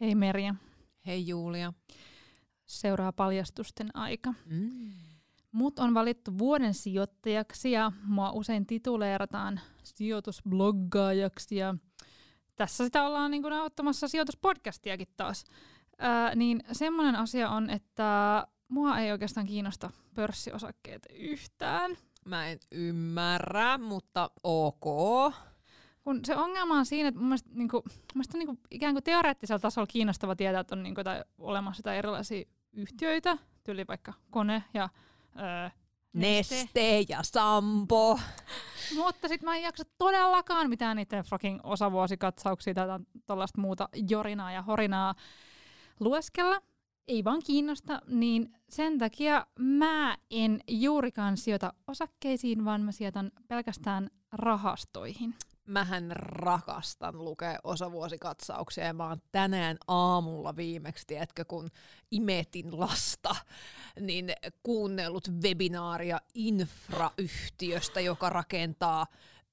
Hei Merja. Hei Julia. Seuraa paljastusten aika. Mm. Mut on valittu vuoden sijoittajaksi ja mua usein tituleerataan sijoitusbloggaajaksi ja tässä sitä ollaan niin nauhoittamassa sijoituspodcastiakin taas. Ää, niin semmoinen asia on, että mua ei oikeastaan kiinnosta pörssiosakkeet yhtään. Mä en ymmärrä, mutta ok. Kun se ongelma on siinä, että mun mielestä, niin kuin, mun mielestä on niin kuin, ikään kuin teoreettisella tasolla kiinnostava tietää, että on niin kuin, tai olemassa jotain erilaisia yhtiöitä, tyyli vaikka kone ja öö, neste. neste ja sampo. Mutta sitten mä en jaksa todellakaan mitään niiden fucking osavuosikatsauksia tai tuollaista muuta jorinaa ja horinaa lueskella. Ei vaan kiinnosta, niin sen takia mä en juurikaan sijoita osakkeisiin, vaan mä sijoitan pelkästään rahastoihin mähän rakastan lukea osavuosikatsauksia ja mä oon tänään aamulla viimeksi, tiedätkö, kun imetin lasta, niin kuunnellut webinaaria infrayhtiöstä, joka rakentaa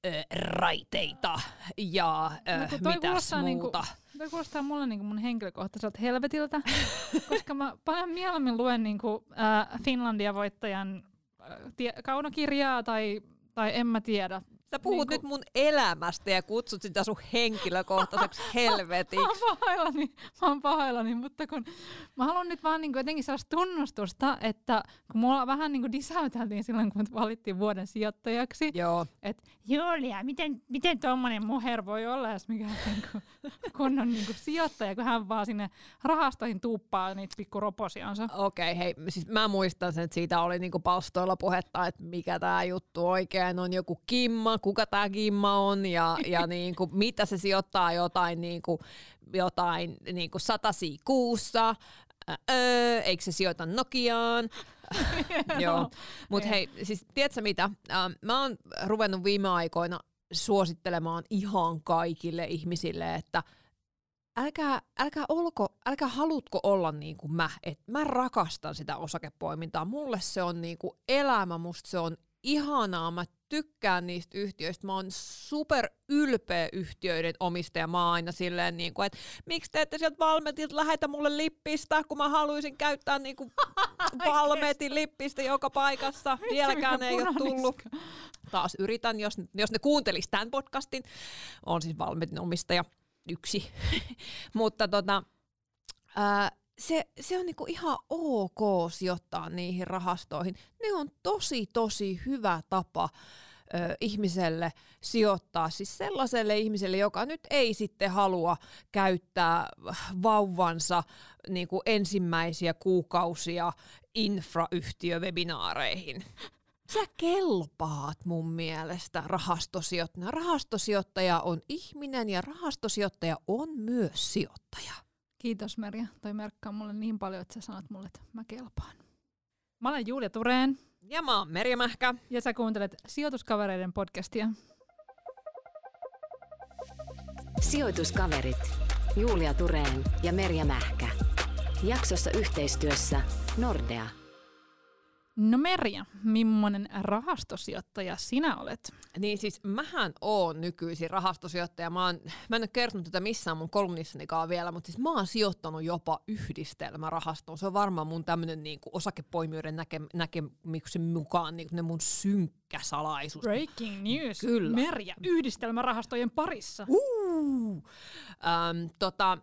ö, raiteita ja ö, no, mitäs muuta. Niinku, toi kuulostaa mulle niinku mun henkilökohtaiselta helvetiltä, koska mä paljon mieluummin luen niinku, äh, Finlandia-voittajan äh, tie- kaunokirjaa tai tai en mä tiedä, Sä puhut niin nyt mun elämästä ja kutsut sitä sun henkilökohtaiseksi helvetiksi. mä oon pahoillani, mä oon pahoillani, mutta kun mä haluan nyt vaan niin kuin jotenkin sellaista tunnustusta, että kun mulla vähän niin kuin disäyteltiin silloin, kun valittiin vuoden sijoittajaksi, Joo. että Julia, miten, miten tuommoinen muher voi olla, jos mikä niin kuin, kunnon niin kuin sijoittaja, kun hän vaan sinne rahastoihin tuuppaa niitä pikkuroposiansa. Okei, okay, hei, siis mä muistan sen, että siitä oli niin kuin palstoilla puhetta, että mikä tämä juttu oikein on, joku kimma, kuka tämä Gimma on ja, ja niin kuin, mitä se sijoittaa jotain, niin kuin, jotain niin kuin satasi kuussa, öö, eikö se sijoita Nokiaan? Joo, mutta hei, siis tiedätkö mitä? Ähm, mä oon ruvennut viime aikoina suosittelemaan ihan kaikille ihmisille, että älkää, älkää, olko, älkää halutko olla niin kuin mä, että mä rakastan sitä osakepoimintaa. Mulle se on niin kuin elämä, musta se on ihanaa, mä tykkään niistä yhtiöistä, mä oon super ylpeä yhtiöiden omistaja, mä oon aina silleen, niin kuin, että miksi te ette sieltä Valmetilta lähetä mulle lippistä, kun mä haluaisin käyttää niin kuin Valmetin lippistä joka paikassa, vieläkään ei ole tullut. Taas yritän, jos, jos ne kuuntelis tämän podcastin, on siis Valmetin omistaja. Yksi, mutta tota, ää, se, se on niinku ihan ok sijoittaa niihin rahastoihin. Ne on tosi, tosi hyvä tapa ö, ihmiselle sijoittaa, siis sellaiselle ihmiselle, joka nyt ei sitten halua käyttää vauvansa niin kuin ensimmäisiä kuukausia infrayhtiövebinaareihin. Sä kelpaat mun mielestä rahastosijoittaja. Rahastosijoittaja on ihminen ja rahastosijoittaja on myös sijoittaja. Kiitos Merja. Toi merkkaa mulle niin paljon, että sä sanot mulle, että mä kelpaan. Mä olen Julia Tureen. Ja mä oon Merja Mähkä. Ja sä kuuntelet Sijoituskavereiden podcastia. Sijoituskaverit. Julia Tureen ja Merja Mähkä. Jaksossa yhteistyössä Nordea. No Merja, millainen rahastosijoittaja sinä olet? Niin siis mähän oon nykyisin rahastosijoittaja. Mä, oon, mä en ole kertonut tätä missään mun kolumnissanikaan vielä, mutta siis mä oon sijoittanut jopa yhdistelmärahastoon. Se on varmaan mun tämmönen niin osakepoimijoiden näke, näkemyksen mukaan niin ne mun synkkä salaisuus. Breaking news. Kyllä. Merja, yhdistelmärahastojen parissa. Uh, ähm, tota,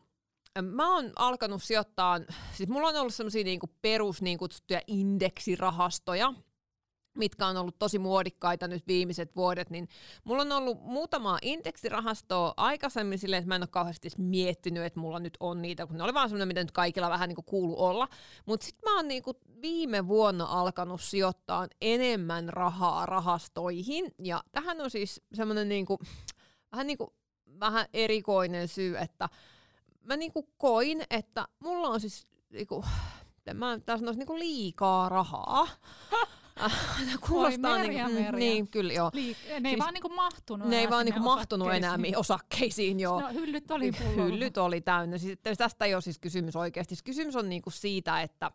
Mä oon alkanut sijoittaa, siis mulla on ollut semmoisia niinku perus niin kutsuttuja indeksirahastoja, mitkä on ollut tosi muodikkaita nyt viimeiset vuodet, niin mulla on ollut muutama indeksirahastoa aikaisemmin silleen, että mä en ole kauheasti miettinyt, että mulla nyt on niitä, kun ne oli vaan semmoinen, mitä nyt kaikilla vähän niin kuulu olla. Mutta sitten mä oon niin kuin viime vuonna alkanut sijoittaa enemmän rahaa rahastoihin, ja tähän on siis semmoinen niin vähän, niin vähän erikoinen syy, että mä niinku koin, että mulla on siis niinku, mä taas sanoisin niinku liikaa rahaa. Kuulostaa Oi, niin, merja. niin, kyllä joo. Liik- ne ei siis, vaan niinku mahtunut Ne ei vaan niinku mahtunut enää osakkeisiin, joo. No, hyllyt oli. Hyllyt oli täynnä. Siis, tästä ei ole siis kysymys oikeasti. Siis kysymys on niinku siitä, että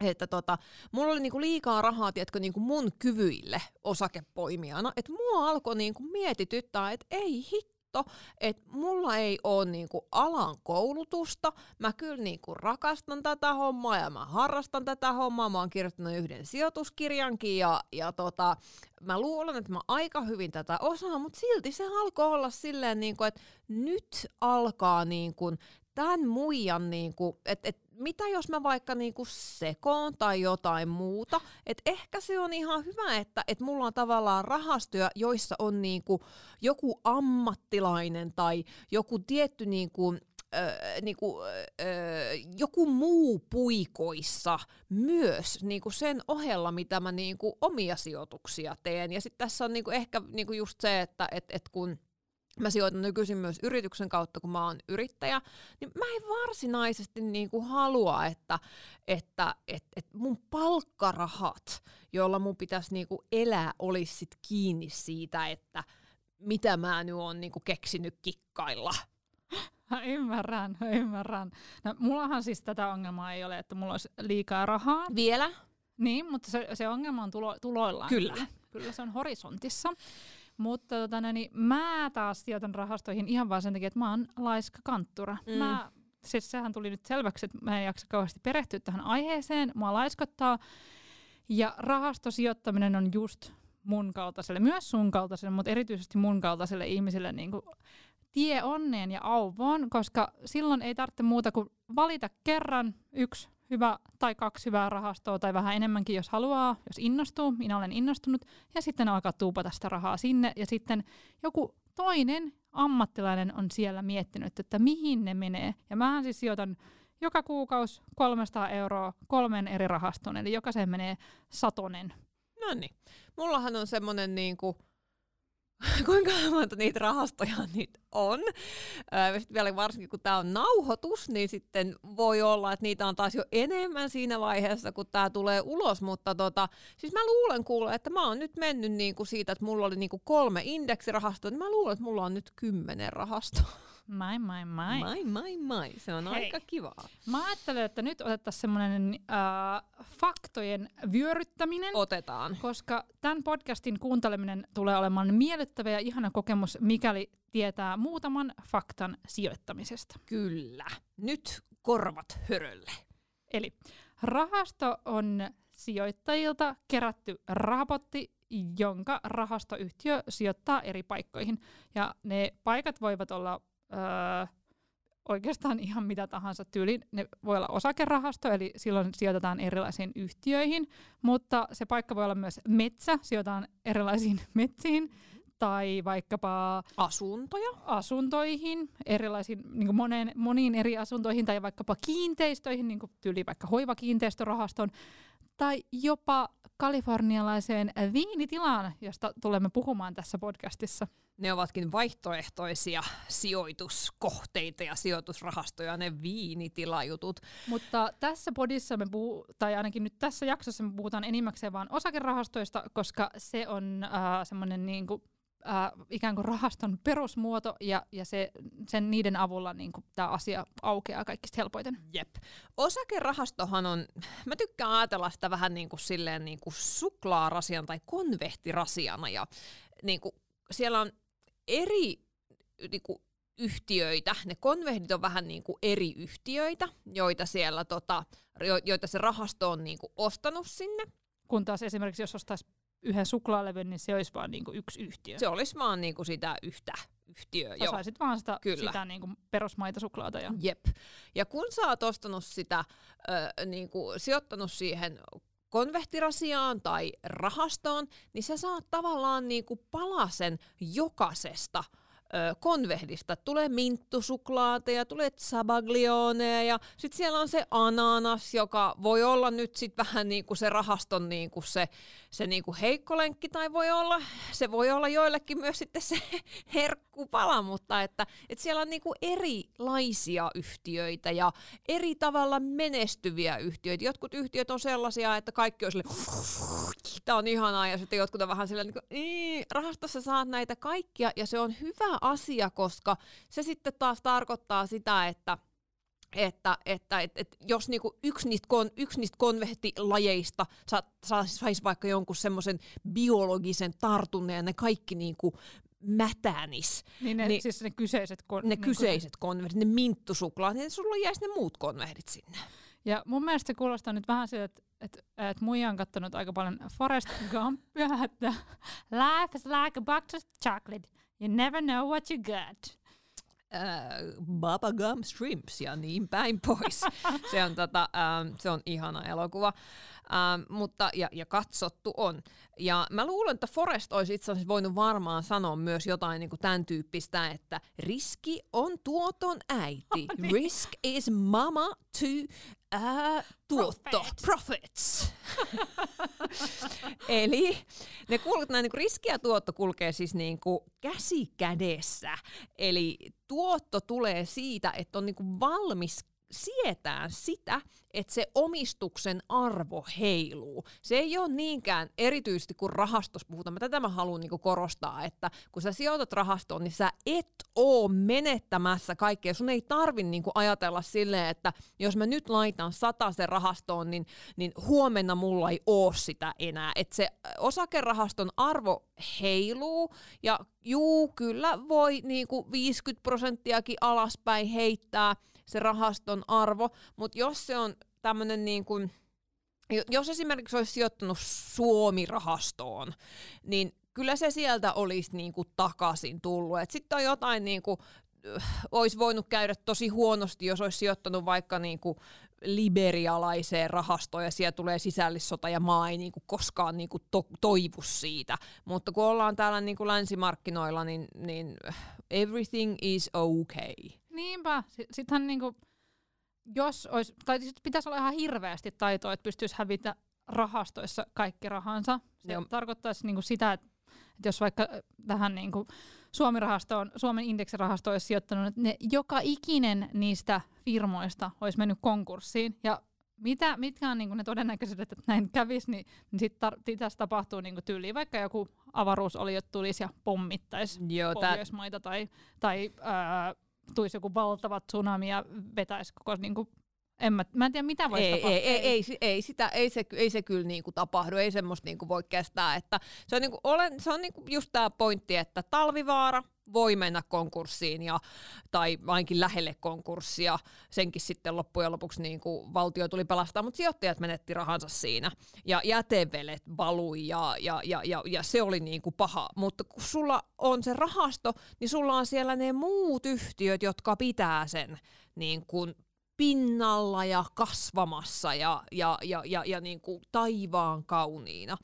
että tota, mulla oli niinku liikaa rahaa, tiedätkö, niinku mun kyvyille osakepoimijana, että mua alkoi niinku mietityttää, että ei hitto, katto, että mulla ei ole niinku alan koulutusta, mä kyllä niinku rakastan tätä hommaa ja mä harrastan tätä hommaa, mä oon kirjoittanut yhden sijoituskirjankin ja, ja tota, mä luulen, että mä aika hyvin tätä osaan, mutta silti se alkoi olla silleen, niinku, että nyt alkaa niinku tämän muijan, niinku, että et mitä jos mä vaikka niinku sekoon tai jotain muuta, että ehkä se on ihan hyvä, että et mulla on tavallaan rahastoja, joissa on niinku joku ammattilainen tai joku tietty niinku, Öö, niinku, öö, joku muu puikoissa myös niinku sen ohella, mitä mä niinku omia sijoituksia teen. Ja sitten tässä on niinku ehkä niinku just se, että et, et kun mä sijoitan nykyisin myös yrityksen kautta, kun mä oon yrittäjä, niin mä en varsinaisesti niin kuin halua, että, että et, et mun palkkarahat, joilla mun pitäisi niin kuin elää, olisi sit kiinni siitä, että mitä mä nyt oon niin kuin keksinyt kikkailla. Ymmärrän, ymmärrän. No, mullahan siis tätä ongelmaa ei ole, että mulla olisi liikaa rahaa. Vielä? Niin, mutta se, se ongelma on tulo, tuloillaan. Kyllä. Kyllä se on horisontissa. Mutta tota, no niin, mä taas sijoitan rahastoihin ihan vaan sen takia, että mä oon laiska kanttura. Mm. Mä, siis sehän tuli nyt selväksi, että mä en jaksa kauheasti perehtyä tähän aiheeseen. Mua laiskottaa. Ja rahastosijoittaminen on just mun kaltaiselle, myös sun kaltaiselle, mutta erityisesti mun kaltaiselle ihmiselle niin kuin tie onneen ja auvoon, koska silloin ei tarvitse muuta kuin valita kerran yksi hyvä tai kaksi hyvää rahastoa tai vähän enemmänkin, jos haluaa, jos innostuu. Minä olen innostunut. Ja sitten alkaa tuupata sitä rahaa sinne. Ja sitten joku toinen ammattilainen on siellä miettinyt, että mihin ne menee. Ja mähän siis sijoitan joka kuukausi 300 euroa kolmen eri rahastoon, eli jokaisen menee satonen. No niin. Mullahan on semmoinen niinku kuinka monta niitä rahastoja niitä on. Sitten vielä varsinkin kun tämä on nauhoitus, niin sitten voi olla, että niitä on taas jo enemmän siinä vaiheessa, kun tämä tulee ulos. Mutta tota, siis mä luulen kuule, että mä oon nyt mennyt niinku siitä, että mulla oli niinku kolme indeksirahastoa, niin mä luulen, että mulla on nyt kymmenen rahastoa. Mai, mai, mai. Mai, mai, mai. Se on Hei. aika kivaa. Mä ajattelen, että nyt otettaisiin semmoinen äh, faktojen vyöryttäminen. Otetaan. Koska tämän podcastin kuunteleminen tulee olemaan miellyttävä ja ihana kokemus, mikäli tietää muutaman faktan sijoittamisesta. Kyllä. Nyt korvat hörölle. Eli rahasto on sijoittajilta kerätty rahapotti, jonka rahastoyhtiö sijoittaa eri paikkoihin. Ja ne paikat voivat olla öö, oikeastaan ihan mitä tahansa tyyli. Ne voi olla osakerahasto, eli silloin sijoitetaan erilaisiin yhtiöihin, mutta se paikka voi olla myös metsä, sijoitetaan erilaisiin metsiin, tai vaikkapa asuntoja asuntoihin, erilaisiin, niin monen, moniin eri asuntoihin, tai vaikkapa kiinteistöihin, niin kuin tyyli vaikka hoivakiinteistörahastoon, tai jopa kalifornialaiseen viinitilaan, josta tulemme puhumaan tässä podcastissa. Ne ovatkin vaihtoehtoisia sijoituskohteita ja sijoitusrahastoja, ne viinitilajutut. Mutta tässä podissa me puhu, tai ainakin nyt tässä jaksossa me puhutaan enimmäkseen vain osakerahastoista, koska se on äh, semmoinen niin kuin äh, ikään kuin rahaston perusmuoto ja, ja se, sen niiden avulla niin tämä asia aukeaa kaikista helpoiten. Jep. Osakerahastohan on, mä tykkään ajatella sitä vähän niin kuin silleen niin kuin suklaarasian tai konvehtirasiana ja niin kuin siellä on eri niin kuin yhtiöitä, ne konvehdit on vähän niin kuin eri yhtiöitä, joita, siellä, tota, joita se rahasto on niin kuin ostanut sinne. Kun taas esimerkiksi jos ostaisi yhden suklaalevyn, niin se olisi vaan niinku yksi yhtiö. Se olisi vaan niinku sitä yhtä yhtiöä. Sä saisit vaan sitä, Kyllä. sitä niinku perusmaitosuklaata. Ja... Jep. Ja kun sä oot ostanut sitä, äh, niinku, sijoittanut siihen konvehtirasiaan tai rahastoon, niin sä saat tavallaan niinku palasen jokaisesta – ö, konvehdista. Tulee minttusuklaateja, tulee sabaglioneja ja sitten siellä on se ananas, joka voi olla nyt sitten vähän niin kuin se rahaston niin kuin se, se niin kuin heikkolenkki tai voi olla, se voi olla joillekin myös sitten se herkkupala, mutta että, että siellä on niin kuin erilaisia yhtiöitä ja eri tavalla menestyviä yhtiöitä. Jotkut yhtiöt on sellaisia, että kaikki on sille, tämä on ihanaa ja sitten jotkut on vähän sillä niin kuin, rahastossa saat näitä kaikkia ja se on hyvä asia, koska se sitten taas tarkoittaa sitä, että että, että et, et, jos niinku yksi, niistä kon, yksi niistä konvehtilajeista sa, sa, saisi vaikka jonkun semmoisen biologisen tartunnan ja ne kaikki niinku mätänis. Niin ne, Niin- siis ne kyseiset. Kon, Ne niin kyseiset konvehdit, ne minttusuklaat, niin sulla jäisi ne muut konvehdit sinne. Ja mun mielestä se kuulostaa nyt vähän siltä, että et, et muija on kattonut aika paljon Forrest Gumpia, että life is like a box of chocolate. You never know what you got. Äh, Baba Gum Shrimps ja niin päin pois. se, on, tota, ähm, se on ihana elokuva, ähm, mutta, ja, ja katsottu on. Ja mä luulen, että Forrest olisi itse asiassa voinut varmaan sanoa myös jotain niin kuin tämän tyyppistä, että riski on tuoton äiti. Risk is mama to uh, tuotto. Profit. Profits. Eli ne kulkevat, näin, niin riski ja tuotto kulkee siis niin kuin käsi kädessä. Eli tuotto tulee siitä, että on niin kuin valmis sietää sitä, että se omistuksen arvo heiluu. Se ei ole niinkään, erityisesti kun rahastossa puhutaan, mä tätä mä haluan niinku korostaa, että kun sä sijoitat rahastoon, niin sä et oo menettämässä kaikkea. Sun ei tarvi niinku ajatella silleen, että jos mä nyt laitan sen rahastoon, niin, niin huomenna mulla ei oo sitä enää. Että se osakerahaston arvo heiluu ja juu, kyllä voi niinku 50 prosenttiakin alaspäin heittää se rahaston arvo, mutta jos se on tämmöinen niin kuin, jo- jos esimerkiksi olisi sijoittanut Suomi-rahastoon, niin kyllä se sieltä olisi niin kuin takaisin tullut. Sitten on jotain niin kuin, olisi voinut käydä tosi huonosti, jos olisi sijoittanut vaikka niin kuin liberialaiseen rahastoon ja siellä tulee sisällissota ja maa ei niin kuin koskaan niin kuin to- toivu siitä. Mutta kun ollaan täällä niin kuin länsimarkkinoilla, niin, niin everything is okay. Niinpä. Sittenhän niinku, jos olisi, tai sit pitäisi olla ihan hirveästi taitoa, että pystyisi hävitä rahastoissa kaikki rahansa. Se Joo. tarkoittaisi niinku sitä, että, että jos vaikka äh, tähän niinku Suomi-rahastoon, Suomen indeksirahastoon olisi sijoittanut, että ne joka ikinen niistä firmoista olisi mennyt konkurssiin. Ja mitä, mitkä on niinku ne todennäköisyydet, että näin kävisi, niin, niin sitten tar- tässä tapahtuu niinku tyyliin, vaikka joku avaruusoliot tulisi ja pommittaisi Joo, tää, Pohjoismaita tai, tai ää, tulisi joku valtava tsunami ja vetäisi koko niinku, en mä, mä en tiedä mitä voisi ei, tapahtua. ei, ei, ei, ei, sitä, ei, se, ei se kyllä niinku tapahdu, ei semmoista niinku voi kestää. Että se on, niinku, olen, se on niinku just tämä pointti, että talvivaara voi mennä konkurssiin ja, tai ainakin lähelle konkurssia. Senkin sitten loppujen lopuksi niinku valtio tuli pelastaa, mutta sijoittajat menetti rahansa siinä. Ja jätevelet valui ja, ja, ja, ja, ja se oli niinku paha. Mutta kun sulla on se rahasto, niin sulla on siellä ne muut yhtiöt, jotka pitää sen niin kuin pinnalla ja kasvamassa ja, ja, ja, ja, ja niin kuin taivaan kauniina.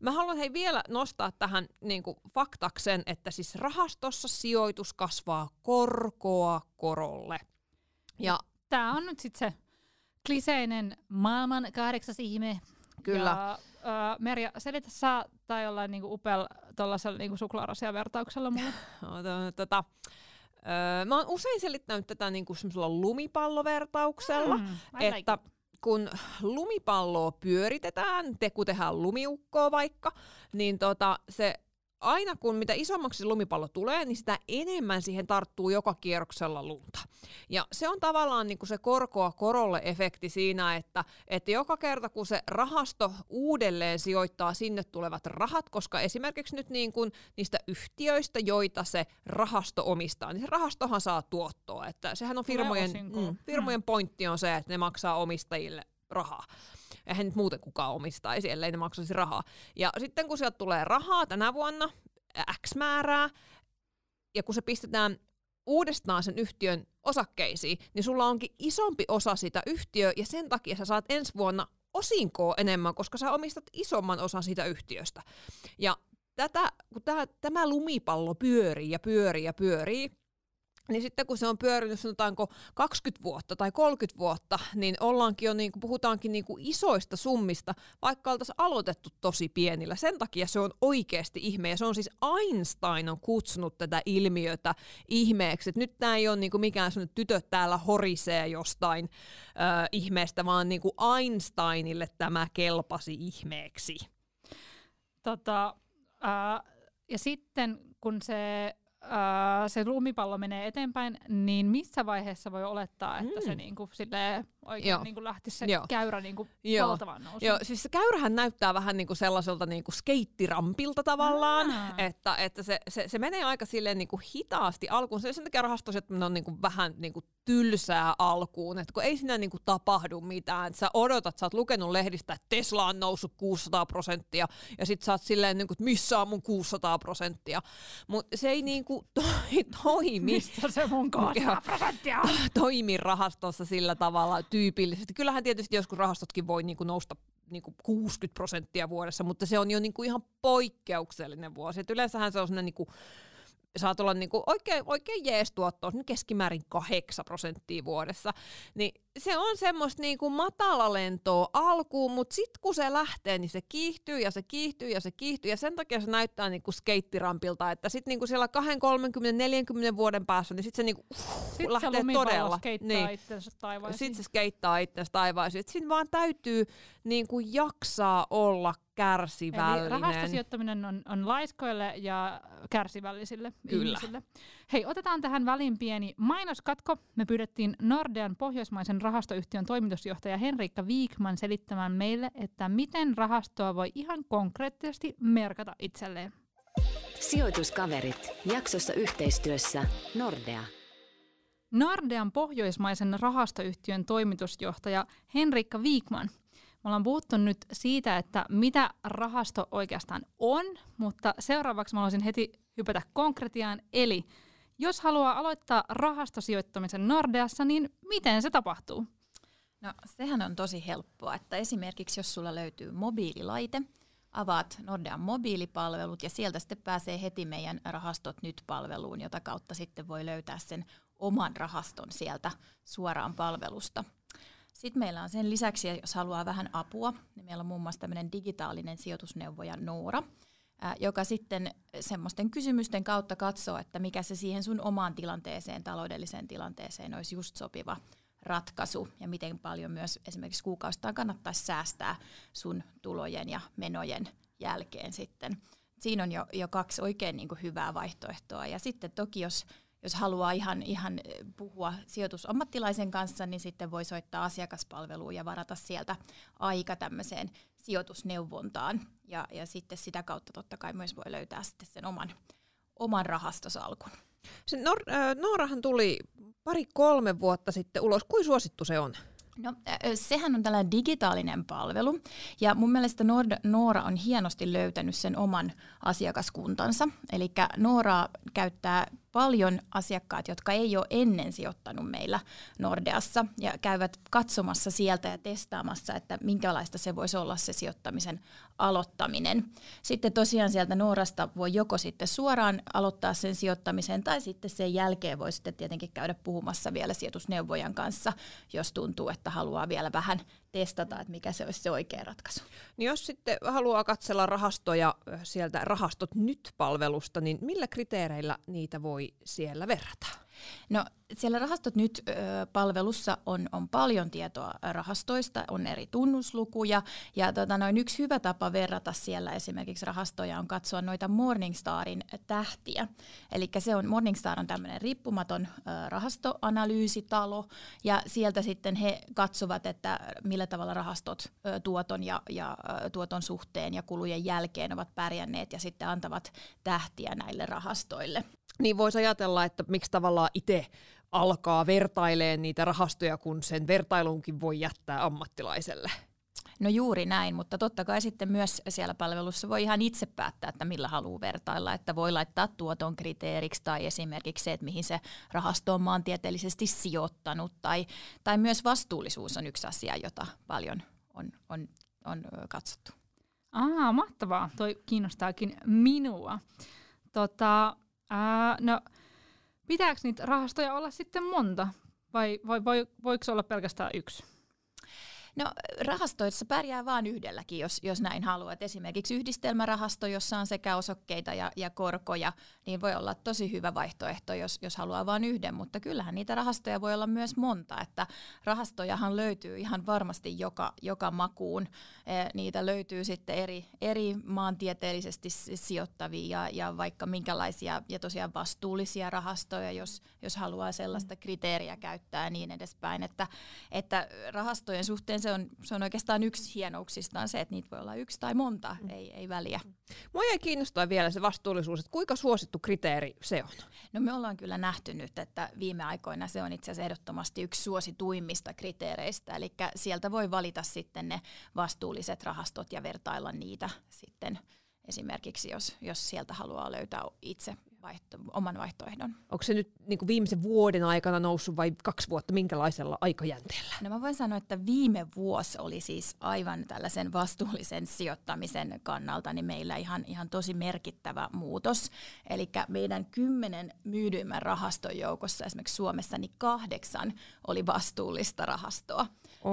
Mä haluan hei vielä nostaa tähän niin kuin faktaksen, että siis rahastossa sijoitus kasvaa korkoa korolle. Ja Tämä on nyt sitten se kliseinen maailman kahdeksas ihme. Kyllä. Ja, ää, Merja, selitä sä tai jollain niinku upel tuollaisella niinku suklaarasia-vertauksella mulle. Ota- tota, öö, mä oon usein selittänyt tätä niin kuin semmoisella lumipallovertauksella. Mm, like että it. kun lumipalloa pyöritetään, te kun tehdään lumiukkoa vaikka, niin tota, se aina kun mitä isommaksi lumipallo tulee, niin sitä enemmän siihen tarttuu joka kierroksella lunta. Ja se on tavallaan niin kuin se korkoa korolle efekti siinä, että, että joka kerta kun se rahasto uudelleen sijoittaa sinne tulevat rahat, koska esimerkiksi nyt niin kuin niistä yhtiöistä, joita se rahasto omistaa, niin se rahastohan saa tuottoa. Että sehän on Tulee firmojen, mm, firmojen pointti on se, että ne maksaa omistajille rahaa. Eihän nyt muuten kukaan omistaisi, ellei ne maksaisi rahaa. Ja sitten kun sieltä tulee rahaa tänä vuonna, X määrää, ja kun se pistetään uudestaan sen yhtiön osakkeisiin, niin sulla onkin isompi osa sitä yhtiöä, ja sen takia sä saat ensi vuonna osinkoa enemmän, koska sä omistat isomman osan siitä yhtiöstä. Ja tätä, kun tää, tämä lumipallo pyörii ja pyörii ja pyörii, niin sitten kun se on pyörinyt sanotaanko 20 vuotta tai 30 vuotta, niin ollaankin jo, niin kuin, puhutaankin niin kuin isoista summista, vaikka oltaisiin aloitettu tosi pienillä. Sen takia se on oikeasti ihme, ja se on siis Einstein on kutsunut tätä ilmiötä ihmeeksi. Et nyt tämä ei ole niin kuin mikään sellainen tytöt täällä horisee jostain äh, ihmeestä, vaan niin kuin Einsteinille tämä kelpasi ihmeeksi. Tota, ää, ja sitten kun se se lumipallo menee eteenpäin, niin missä vaiheessa voi olettaa, että mm. se niinku silleen oikein Joo. niinku lähtisi se Joo. käyrä niinku Joo. valtavan nousuun? Joo, siis se käyrähän näyttää vähän niinku sellaiselta niinku skeittirampilta tavallaan, Aa. että, että se, se, se, menee aika silleen niinku hitaasti alkuun. Se sen takia rahastossa, että ne on niinku vähän niinku tylsää alkuun, että kun ei siinä niinku tapahdu mitään. Sä odotat, sä oot lukenut lehdistä, että Tesla on noussut 600 prosenttia, ja sit sä oot silleen, niinku, että missä on mun 600 prosenttia. Mutta se ei niinku to, toimi Mistä se mun 200 prosenttia on? toimi rahastossa sillä tavalla tyypillisesti. Kyllähän tietysti joskus rahastotkin voi niinku nousta niinku 60 prosenttia vuodessa, mutta se on jo niinku ihan poikkeuksellinen vuosi. Et yleensähän se on sellainen niinku, saat olla niinku oikein, oikein jees tuotto, on keskimäärin 8 prosenttia vuodessa. Niin se on semmoista niinku matalalentoa alkuun, mutta sitten kun se lähtee, niin se kiihtyy ja se kiihtyy ja se kiihtyy. Ja sen takia se näyttää niinku skeittirampilta, että sitten niinku siellä 2, 30, 40 vuoden päässä, niin sitten se niinku, uh, se lähtee lumipallo todella. skeittaa Niin. itsensä taivaisiin. Sitten se skeittaa itsensä taivaisiin. Et Siinä vaan täytyy niin kuin jaksaa olla Eli kärsivällinen. rahastosijoittaminen on, on laiskoille ja kärsivällisille Kyllä. ihmisille. Hei, otetaan tähän väliin pieni mainoskatko. Me pyydettiin Nordean pohjoismaisen rahastoyhtiön toimitusjohtaja Henrikka Viikman selittämään meille, että miten rahastoa voi ihan konkreettisesti merkata itselleen. Sijoituskaverit. Jaksossa yhteistyössä Nordea. Nordean pohjoismaisen rahastoyhtiön toimitusjohtaja Henrikka Viikman. Me ollaan puhuttu nyt siitä, että mitä rahasto oikeastaan on, mutta seuraavaksi mä haluaisin heti hypätä konkretiaan. Eli jos haluaa aloittaa rahastosijoittamisen Nordeassa, niin miten se tapahtuu? No sehän on tosi helppoa, että esimerkiksi jos sulla löytyy mobiililaite, avaat Nordean mobiilipalvelut ja sieltä sitten pääsee heti meidän Rahastot nyt-palveluun, jota kautta sitten voi löytää sen oman rahaston sieltä suoraan palvelusta. Sitten meillä on sen lisäksi, jos haluaa vähän apua, niin meillä on muun muassa tämmöinen digitaalinen sijoitusneuvoja Noora, joka sitten semmoisten kysymysten kautta katsoo, että mikä se siihen sun omaan tilanteeseen, taloudelliseen tilanteeseen olisi just sopiva ratkaisu ja miten paljon myös esimerkiksi kuukausittain kannattaisi säästää sun tulojen ja menojen jälkeen sitten. Siinä on jo, jo kaksi oikein niin kuin hyvää vaihtoehtoa. Ja sitten toki, jos, jos haluaa ihan, ihan puhua sijoitusammattilaisen kanssa, niin sitten voi soittaa asiakaspalveluun ja varata sieltä aika tämmöiseen sijoitusneuvontaan. Ja, ja sitten sitä kautta totta kai myös voi löytää sitten sen oman, oman rahastosalkun. Se Nor- äh, Noorahan tuli pari-kolme vuotta sitten ulos. Kuin suosittu se on? No, äh, sehän on tällainen digitaalinen palvelu, ja mun mielestä Noora on hienosti löytänyt sen oman asiakaskuntansa. Eli Nooraa käyttää paljon asiakkaat, jotka ei ole ennen sijoittanut meillä Nordeassa, ja käyvät katsomassa sieltä ja testaamassa, että minkälaista se voisi olla se sijoittamisen aloittaminen. Sitten tosiaan sieltä Noorasta voi joko sitten suoraan aloittaa sen sijoittamisen, tai sitten sen jälkeen voi sitten tietenkin käydä puhumassa vielä sijoitusneuvojan kanssa, jos tuntuu, että haluaa vielä vähän testata, että mikä se olisi se oikea ratkaisu. Niin jos sitten haluaa katsella rahastoja sieltä Rahastot nyt-palvelusta, niin millä kriteereillä niitä voi siellä verrata? No siellä Rahastot nyt palvelussa on, on paljon tietoa rahastoista, on eri tunnuslukuja ja tota, noin yksi hyvä tapa verrata siellä esimerkiksi rahastoja on katsoa noita Morningstarin tähtiä. Eli se on, Morningstar on tämmöinen riippumaton rahastoanalyysitalo ja sieltä sitten he katsovat, että millä tavalla rahastot tuoton ja, ja tuoton suhteen ja kulujen jälkeen ovat pärjänneet ja sitten antavat tähtiä näille rahastoille. Niin voisi ajatella, että miksi tavallaan itse alkaa vertaileen niitä rahastoja, kun sen vertailunkin voi jättää ammattilaiselle. No juuri näin, mutta totta kai sitten myös siellä palvelussa voi ihan itse päättää, että millä haluaa vertailla, että voi laittaa tuoton kriteeriksi tai esimerkiksi se, että mihin se rahasto on maantieteellisesti sijoittanut tai, tai myös vastuullisuus on yksi asia, jota paljon on, on, on katsottu. Aa, mahtavaa. Toi kiinnostaakin minua. Tota, ää, no, pitääkö niitä rahastoja olla sitten monta? Vai, vai voi, voiko olla pelkästään yksi? No rahastoissa pärjää vain yhdelläkin, jos, jos näin haluat. Esimerkiksi yhdistelmärahasto, jossa on sekä osakkeita ja, ja korkoja, niin voi olla tosi hyvä vaihtoehto, jos, jos haluaa vain yhden. Mutta kyllähän niitä rahastoja voi olla myös monta. Että rahastojahan löytyy ihan varmasti joka, joka makuun. E, niitä löytyy sitten eri, eri maantieteellisesti sijoittavia ja, ja vaikka minkälaisia ja tosiaan vastuullisia rahastoja, jos, jos haluaa sellaista kriteeriä käyttää ja niin edespäin. Että, että rahastojen suhteen se on, se on oikeastaan yksi hienouksistaan se, että niitä voi olla yksi tai monta, mm. ei, ei väliä. Mua jäi kiinnostaa vielä se vastuullisuus, että kuinka suosittu kriteeri se on? No me ollaan kyllä nähty nyt, että viime aikoina se on itse asiassa ehdottomasti yksi suosituimmista kriteereistä, eli sieltä voi valita sitten ne vastuulliset rahastot ja vertailla niitä sitten esimerkiksi, jos, jos sieltä haluaa löytää itse vaihto, oman vaihtoehdon. Onko se nyt niin kuin viimeisen vuoden aikana noussut vai kaksi vuotta, minkälaisella aikajänteellä? No mä voin sanoa, että viime vuosi oli siis aivan tällaisen vastuullisen sijoittamisen kannalta niin meillä ihan, ihan tosi merkittävä muutos. Eli meidän kymmenen myydyimmän rahaston joukossa esimerkiksi Suomessa niin kahdeksan oli vastuullista rahastoa.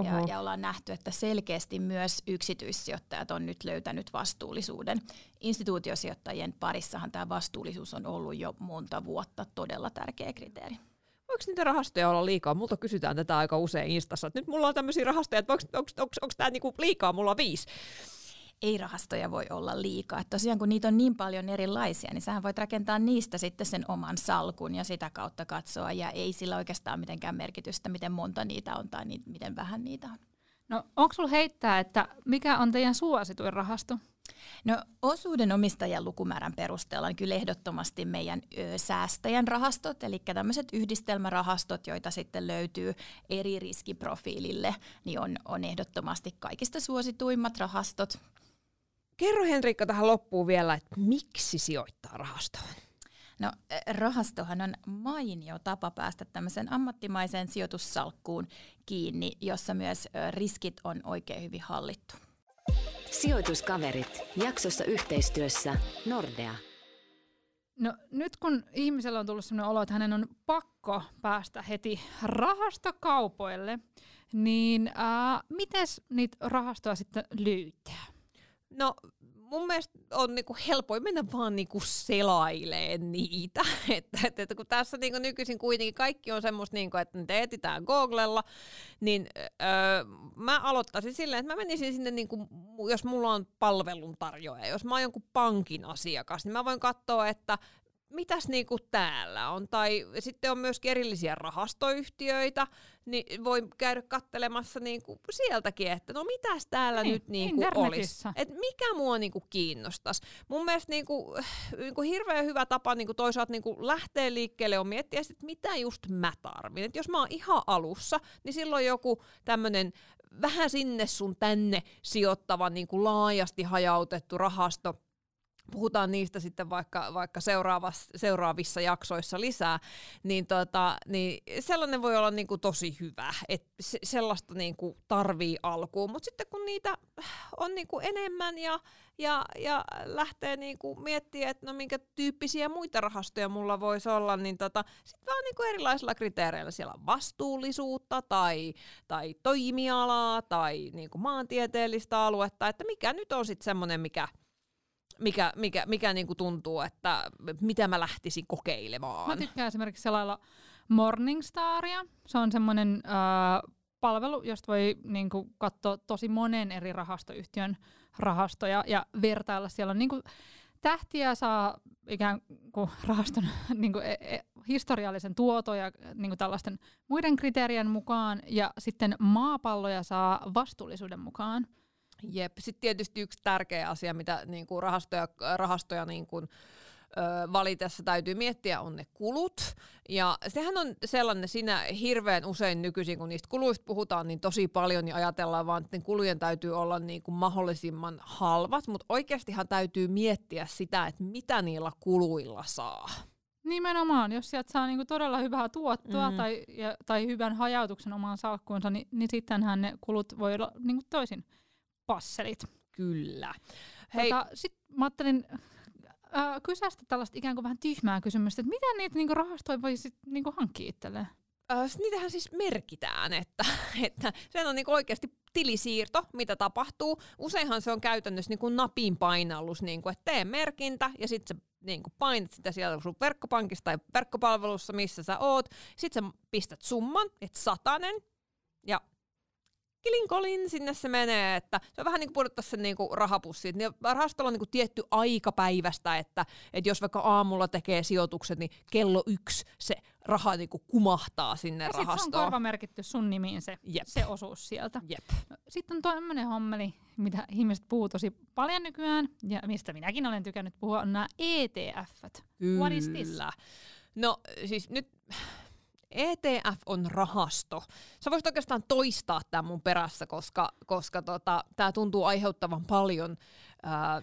Ja, ja ollaan nähty, että selkeästi myös yksityissijoittajat on nyt löytänyt vastuullisuuden. Instituutiosijoittajien parissahan tämä vastuullisuus on ollut jo monta vuotta todella tärkeä kriteeri. Voiko niitä rahastoja olla liikaa? Multa kysytään tätä aika usein Instassa, että nyt mulla on tämmöisiä rahastoja, että onko tämä niinku liikaa, mulla on viisi ei-rahastoja voi olla liikaa. Et tosiaan kun niitä on niin paljon erilaisia, niin sähän voit rakentaa niistä sitten sen oman salkun ja sitä kautta katsoa. Ja ei sillä oikeastaan mitenkään merkitystä, miten monta niitä on tai ni- miten vähän niitä on. No onko sulla heittää, että mikä on teidän suosituin rahasto? No osuuden omistajan lukumäärän perusteella on kyllä ehdottomasti meidän ö, säästäjän rahastot, eli tämmöiset yhdistelmärahastot, joita sitten löytyy eri riskiprofiilille, niin on, on ehdottomasti kaikista suosituimmat rahastot. Kerro Henrikka tähän loppuun vielä, että miksi sijoittaa rahastoon? No rahastohan on mainio tapa päästä tämmöisen ammattimaiseen sijoitussalkkuun kiinni, jossa myös riskit on oikein hyvin hallittu. Sijoituskaverit jaksossa yhteistyössä Nordea. No nyt kun ihmisellä on tullut sellainen olo, että hänen on pakko päästä heti rahastokaupoille, niin äh, miten niitä rahastoja sitten löytää? No mun mielestä on niinku helpoin mennä vaan niinku selaileen niitä. että, että, että kun tässä niinku nykyisin kuitenkin kaikki on semmoista, niinku, että ne etsitään Googlella, niin öö, mä aloittaisin silleen, että mä menisin sinne, niinku, jos mulla on palveluntarjoaja, jos mä oon jonkun pankin asiakas, niin mä voin katsoa, että mitäs niinku täällä on. Tai sitten on myös erillisiä rahastoyhtiöitä, niin voi käydä kattelemassa niinku sieltäkin, että no mitäs täällä niin, nyt niinku olisi. Et mikä mua niinku kiinnostaisi. Mun mielestä niinku, niinku hirveän hyvä tapa niinku toisaalta niinku lähteä liikkeelle on miettiä, että mitä just mä tarvin. Et jos mä oon ihan alussa, niin silloin joku tämmöinen vähän sinne sun tänne sijoittava niinku laajasti hajautettu rahasto – puhutaan niistä sitten vaikka, vaikka seuraavissa jaksoissa lisää, niin, tota, niin sellainen voi olla niinku tosi hyvä, että se, sellaista niinku tarvii alkuun, mutta sitten kun niitä on niinku enemmän ja, ja, ja lähtee niinku miettimään, että no minkä tyyppisiä muita rahastoja mulla voisi olla, niin tota, sitten vaan niinku erilaisilla kriteereillä. Siellä on vastuullisuutta tai, tai toimialaa tai niinku maantieteellistä aluetta, että mikä nyt on sitten semmoinen, mikä – mikä, mikä, mikä niinku tuntuu, että mitä mä lähtisin kokeilemaan. Mä tykkään esimerkiksi selailla Morningstaria. Se on semmoinen äh, palvelu, josta voi niinku, katsoa tosi monen eri rahastoyhtiön rahastoja ja vertailla. Siellä on niinku, tähtiä saa ikään kuin rahaston niin kuin, e, e, historiallisen tuoton ja niin kuin tällaisten muiden kriteerien mukaan, ja sitten maapalloja saa vastuullisuuden mukaan. Jep. Sitten tietysti yksi tärkeä asia, mitä niin kuin rahastoja, rahastoja niin kuin, valitessa täytyy miettiä, on ne kulut. Ja sehän on sellainen, siinä hirveän usein nykyisin, kun niistä kuluista puhutaan niin tosi paljon, niin ajatellaan vaan, että kulujen täytyy olla niin kuin mahdollisimman halvat, mutta oikeastihan täytyy miettiä sitä, että mitä niillä kuluilla saa. Nimenomaan, jos sieltä saa niinku todella hyvää tuottoa mm. tai, ja, tai hyvän hajautuksen omaan salkkuunsa, niin, niin sittenhän ne kulut voi olla niinku toisin passelit. Kyllä. Hei. Tota, Sitten mä ajattelin äh, kysästä tällaista ikään kuin vähän tyhmää kysymystä, että miten niitä niinku rahastoja voi sit, niinku hankkia itselleen? Äh, niitähän siis merkitään, että, että sen on niinku oikeasti tilisiirto, mitä tapahtuu. Useinhan se on käytännössä niin kuin napin painallus, niin kuin, että tee merkintä ja sitten sä niin kuin painat sitä sieltä sun verkkopankista tai verkkopalvelussa, missä sä oot. Sitten sä pistät summan, että satanen, ja kilinkolin sinne se menee, että se on vähän niin kuin pudottaisi sen niin kuin rahapussiin. Niin rahastolla on niin kuin tietty aikapäivästä, että, että jos vaikka aamulla tekee sijoitukset, niin kello yksi se raha niin kuin kumahtaa sinne ja rahastoon. sitten se on korvamerkitty sun nimiin se, Jep. se osuus sieltä. Jep. No, sitten on toinen hommeli, mitä ihmiset puhuu tosi paljon nykyään, ja mistä minäkin olen tykännyt puhua, on nämä ETF-t. What is this? Kyllä. No siis nyt ETF on rahasto. Sä voisit oikeastaan toistaa tämän mun perässä, koska, koska tota, tämä tuntuu aiheuttavan paljon ää,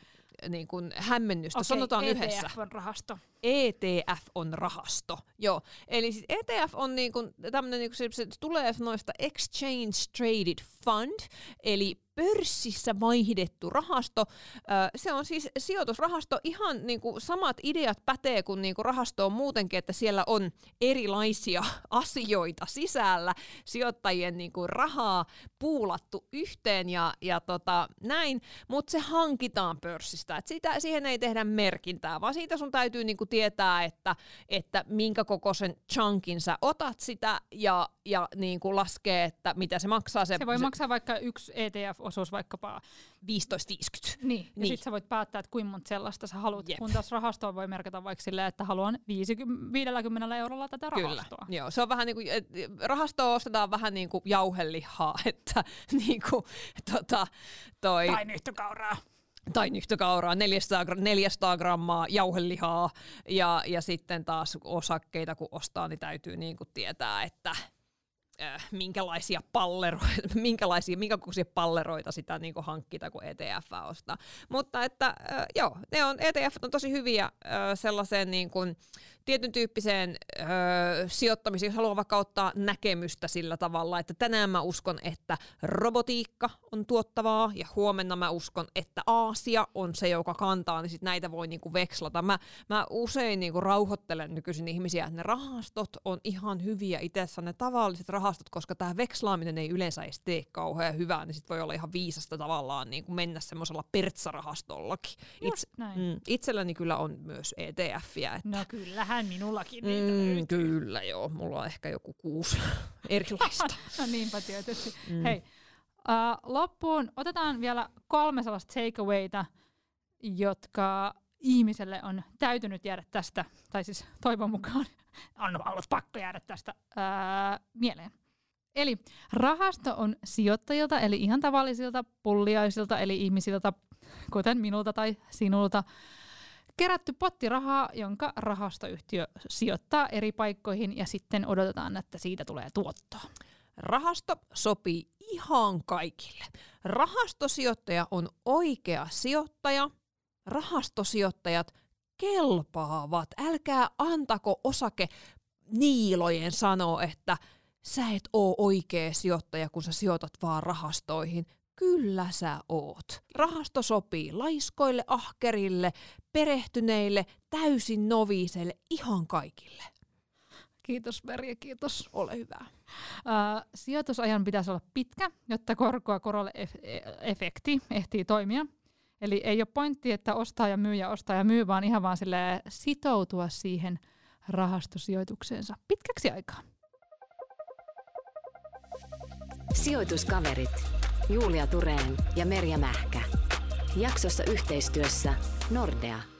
niin kuin hämmennystä. Okei, Sanotaan ETF yhdessä. on rahasto. ETF on rahasto. Joo. Eli siis ETF on niin kuin, tämmönen, niin kuin se, se tulee noista Exchange Traded Fund, eli pörssissä vaihdettu rahasto. Se on siis sijoitusrahasto. Ihan niin kuin samat ideat pätee kuin, niin kuin rahasto on muutenkin, että siellä on erilaisia asioita sisällä. Sijoittajien niin kuin rahaa puulattu yhteen ja, ja tota, näin, mutta se hankitaan pörssistä. Et sitä, siihen ei tehdä merkintää, vaan siitä sun täytyy niin kuin tietää, että, että minkä kokoisen chunkin sä otat sitä ja, ja niin kuin laskee, että mitä se maksaa. Se, Se voi maksaa vaikka yksi ETF-osuus vaikkapa, 15,50. niin, ja Niin. sitten sä voit päättää, että kuinka monta sellaista sä haluat, Jep. kun taas rahastoon voi merkata vaikka silleen, että haluan 50, 50 eurolla tätä Kyllä, rahastoa. joo. Se on vähän niin kuin, rahastoa ostetaan vähän niin kuin jauhelihaa, että niin kuin, tota, toi, Tai nyhtökauraa. tai nyhtökauraa, 400, gra- 400 grammaa jauhelihaa ja, ja sitten taas osakkeita kun ostaa, niin täytyy niin kuin tietää, että äh, minkälaisia palleroita, minkälaisia, minkä kokoisia palleroita sitä niin kuin hankkita, kun ETF ostaa. Mutta että äh, joo, ne on, ETF on tosi hyviä äh, sellaiseen niin kuin, tietyn tyyppiseen äh, sijoittamiseen, jos haluaa vaikka ottaa näkemystä sillä tavalla, että tänään mä uskon, että robotiikka on tuottavaa ja huomenna mä uskon, että Aasia on se, joka kantaa, niin sit näitä voi niinku vekslata. Mä, mä usein niinku rauhoittelen nykyisin ihmisiä, että ne rahastot on ihan hyviä itsessä, ne tavalliset rahastot, koska tämä vekslaaminen ei yleensä edes tee kauhean hyvää, niin sit voi olla ihan viisasta tavallaan niinku mennä semmoisella pertsarahastollakin. Näin. mm, itselläni kyllä on myös ETFiä, että No kyllähän minullakin niitä Mm, löytyy. kyllä joo, mulla on ehkä joku kuusi erilaista. No niinpä tietysti. Mm. Hei, uh, loppuun otetaan vielä kolme sellaista takeawayta, jotka ihmiselle on täytynyt jäädä tästä, tai siis toivon mukaan on ollut pakko jäädä tästä uh, mieleen. Eli rahasto on sijoittajilta, eli ihan tavallisilta pulliaisilta, eli ihmisiltä, kuten minulta tai sinulta, kerätty potti rahaa, jonka rahastoyhtiö sijoittaa eri paikkoihin ja sitten odotetaan, että siitä tulee tuottoa. Rahasto sopii ihan kaikille. Rahastosijoittaja on oikea sijoittaja. Rahastosijoittajat kelpaavat. Älkää antako osake niilojen sanoa, että sä et oo oikea sijoittaja, kun sä sijoitat vaan rahastoihin. Kyllä sä oot. Rahasto sopii laiskoille, ahkerille, perehtyneille, täysin noviiseille, ihan kaikille. Kiitos Merja, kiitos. Ole hyvä. Uh, sijoitusajan pitäisi olla pitkä, jotta korkoa korolle ef- e- efekti ehtii toimia. Eli ei ole pointti, että ostaa ja myy ja ostaa ja myy, vaan ihan vaan sitoutua siihen rahastosijoitukseensa pitkäksi aikaa. Sijoituskaverit. Julia Tureen ja Merja Mähkä. Jaksossa yhteistyössä Nordea.